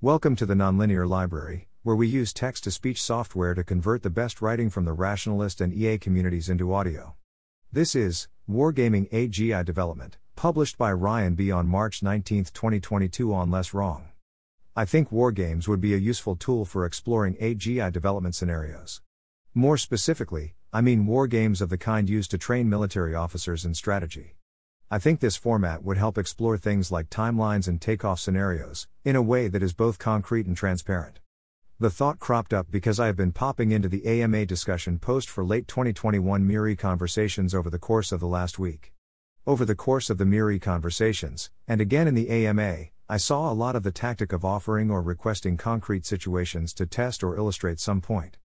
Welcome to the Nonlinear Library, where we use text to speech software to convert the best writing from the rationalist and EA communities into audio. This is Wargaming AGI Development, published by Ryan B. on March 19, 2022, on Less Wrong. I think wargames would be a useful tool for exploring AGI development scenarios. More specifically, I mean wargames of the kind used to train military officers in strategy. I think this format would help explore things like timelines and takeoff scenarios, in a way that is both concrete and transparent. The thought cropped up because I have been popping into the AMA discussion post for late 2021 MIRI conversations over the course of the last week. Over the course of the MIRI conversations, and again in the AMA, I saw a lot of the tactic of offering or requesting concrete situations to test or illustrate some point.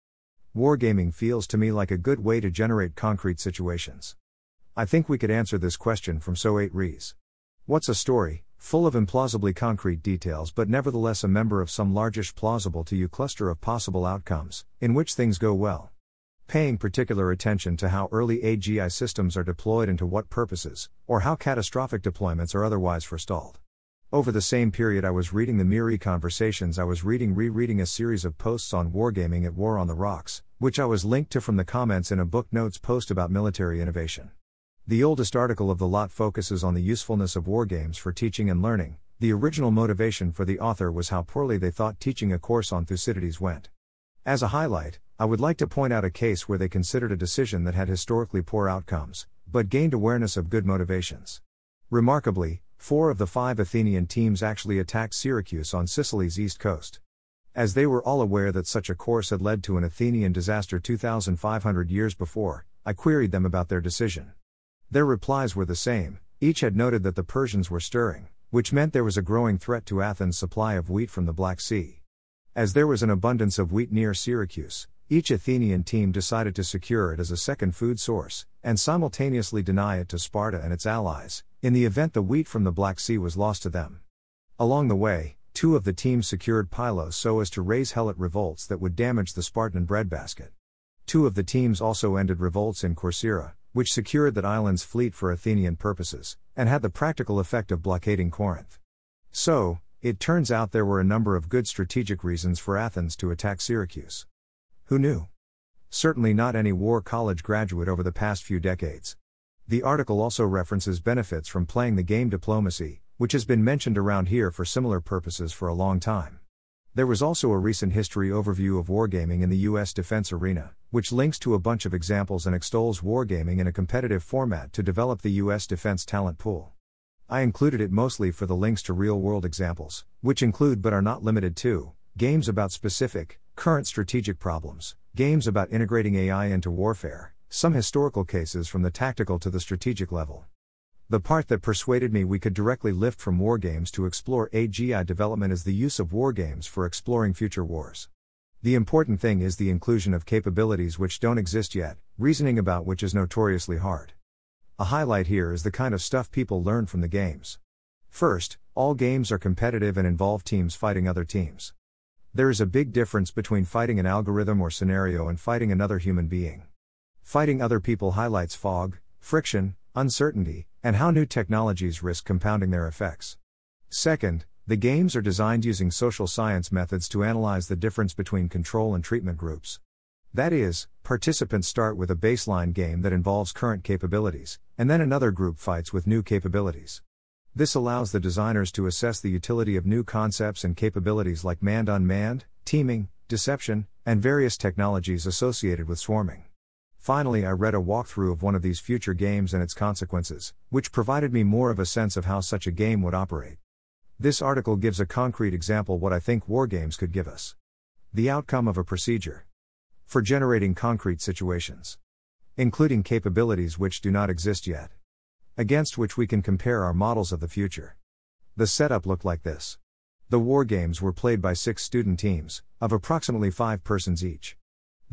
Wargaming feels to me like a good way to generate concrete situations. I think we could answer this question from So8res. What's a story, full of implausibly concrete details but nevertheless a member of some largish plausible to you cluster of possible outcomes, in which things go well? Paying particular attention to how early AGI systems are deployed and to what purposes, or how catastrophic deployments are otherwise forestalled. Over the same period I was reading the MIRI conversations, I was reading rereading a series of posts on wargaming at War on the Rocks, which I was linked to from the comments in a book notes post about military innovation. The oldest article of the lot focuses on the usefulness of wargames for teaching and learning. The original motivation for the author was how poorly they thought teaching a course on Thucydides went. As a highlight, I would like to point out a case where they considered a decision that had historically poor outcomes, but gained awareness of good motivations. Remarkably, four of the five Athenian teams actually attacked Syracuse on Sicily's east coast. As they were all aware that such a course had led to an Athenian disaster 2,500 years before, I queried them about their decision. Their replies were the same, each had noted that the Persians were stirring, which meant there was a growing threat to Athens' supply of wheat from the Black Sea. As there was an abundance of wheat near Syracuse, each Athenian team decided to secure it as a second food source, and simultaneously deny it to Sparta and its allies, in the event the wheat from the Black Sea was lost to them. Along the way, two of the teams secured Pylos so as to raise Helot revolts that would damage the Spartan breadbasket. Two of the teams also ended revolts in Corcyra, which secured that island's fleet for Athenian purposes, and had the practical effect of blockading Corinth. So, it turns out there were a number of good strategic reasons for Athens to attack Syracuse. Who knew? Certainly not any war college graduate over the past few decades. The article also references benefits from playing the game diplomacy, which has been mentioned around here for similar purposes for a long time. There was also a recent history overview of wargaming in the U.S. defense arena, which links to a bunch of examples and extols wargaming in a competitive format to develop the U.S. defense talent pool. I included it mostly for the links to real world examples, which include but are not limited to games about specific, current strategic problems, games about integrating AI into warfare, some historical cases from the tactical to the strategic level. The part that persuaded me we could directly lift from wargames to explore AGI development is the use of wargames for exploring future wars. The important thing is the inclusion of capabilities which don't exist yet, reasoning about which is notoriously hard. A highlight here is the kind of stuff people learn from the games. First, all games are competitive and involve teams fighting other teams. There is a big difference between fighting an algorithm or scenario and fighting another human being. Fighting other people highlights fog, friction, uncertainty, and how new technologies risk compounding their effects. Second, the games are designed using social science methods to analyze the difference between control and treatment groups. That is, participants start with a baseline game that involves current capabilities, and then another group fights with new capabilities. This allows the designers to assess the utility of new concepts and capabilities like manned unmanned, teaming, deception, and various technologies associated with swarming. Finally, I read a walkthrough of one of these future games and its consequences, which provided me more of a sense of how such a game would operate. This article gives a concrete example what I think wargames could give us. The outcome of a procedure. For generating concrete situations. Including capabilities which do not exist yet. Against which we can compare our models of the future. The setup looked like this. The wargames were played by six student teams, of approximately five persons each.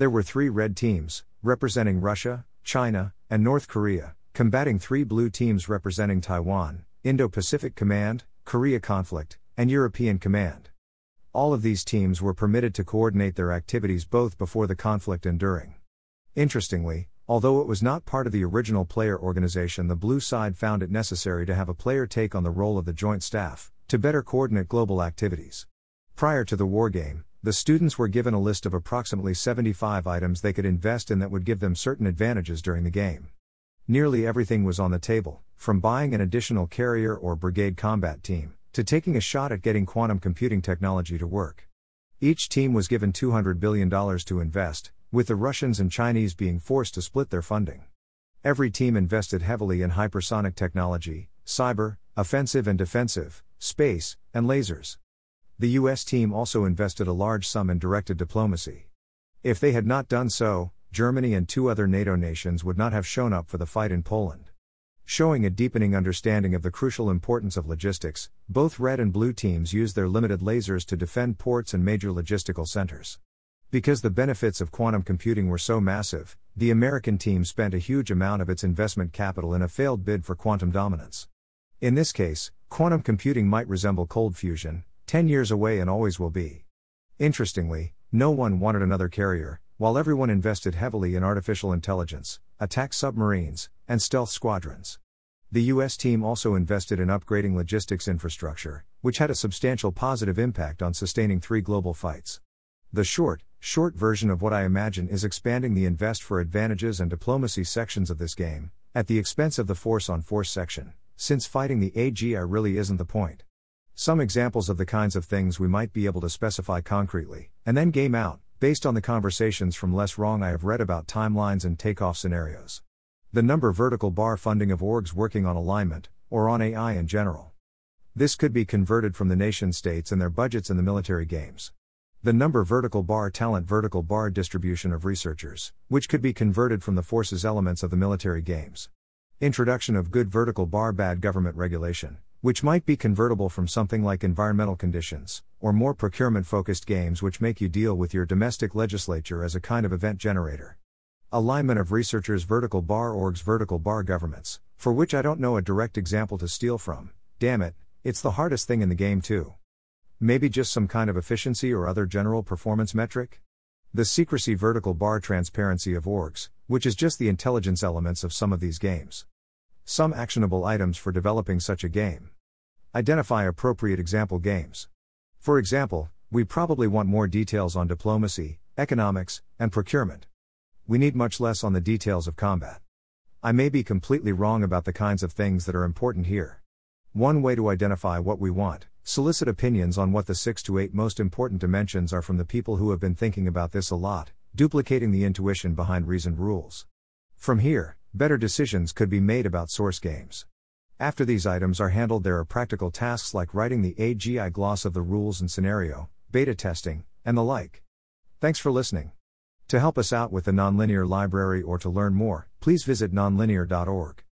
There were three red teams, representing Russia, China, and North Korea, combating three blue teams representing Taiwan, Indo Pacific Command, Korea Conflict, and European Command. All of these teams were permitted to coordinate their activities both before the conflict and during. Interestingly, although it was not part of the original player organization, the blue side found it necessary to have a player take on the role of the Joint Staff, to better coordinate global activities. Prior to the wargame, the students were given a list of approximately 75 items they could invest in that would give them certain advantages during the game. Nearly everything was on the table, from buying an additional carrier or brigade combat team, to taking a shot at getting quantum computing technology to work. Each team was given $200 billion to invest, with the Russians and Chinese being forced to split their funding. Every team invested heavily in hypersonic technology, cyber, offensive and defensive, space, and lasers. The US team also invested a large sum in directed diplomacy. If they had not done so, Germany and two other NATO nations would not have shown up for the fight in Poland. Showing a deepening understanding of the crucial importance of logistics, both red and blue teams used their limited lasers to defend ports and major logistical centers. Because the benefits of quantum computing were so massive, the American team spent a huge amount of its investment capital in a failed bid for quantum dominance. In this case, quantum computing might resemble cold fusion, 10 years away and always will be. Interestingly, no one wanted another carrier, while everyone invested heavily in artificial intelligence, attack submarines, and stealth squadrons. The US team also invested in upgrading logistics infrastructure, which had a substantial positive impact on sustaining three global fights. The short, short version of what I imagine is expanding the invest for advantages and diplomacy sections of this game, at the expense of the force on force section, since fighting the AGI really isn't the point. Some examples of the kinds of things we might be able to specify concretely, and then game out, based on the conversations from Less Wrong I have read about timelines and takeoff scenarios. The number vertical bar funding of orgs working on alignment, or on AI in general. This could be converted from the nation states and their budgets in the military games. The number vertical bar talent vertical bar distribution of researchers, which could be converted from the forces elements of the military games. Introduction of good vertical bar bad government regulation, which might be convertible from something like environmental conditions, or more procurement focused games which make you deal with your domestic legislature as a kind of event generator. Alignment of researchers vertical bar orgs vertical bar governments, for which I don't know a direct example to steal from. Damn it, it's the hardest thing in the game too. Maybe just some kind of efficiency or other general performance metric? The secrecy vertical bar transparency of orgs, which is just the intelligence elements of some of these games. Some actionable items for developing such a game. Identify appropriate example games. For example, we probably want more details on diplomacy, economics, and procurement we need much less on the details of combat. I may be completely wrong about the kinds of things that are important here. One way to identify what we want, solicit opinions on what the 6 to 8 most important dimensions are from the people who have been thinking about this a lot, duplicating the intuition behind reasoned rules. From here, better decisions could be made about source games. After these items are handled, there are practical tasks like writing the AGI gloss of the rules and scenario, beta testing, and the like. Thanks for listening. To help us out with the Nonlinear Library or to learn more, please visit nonlinear.org.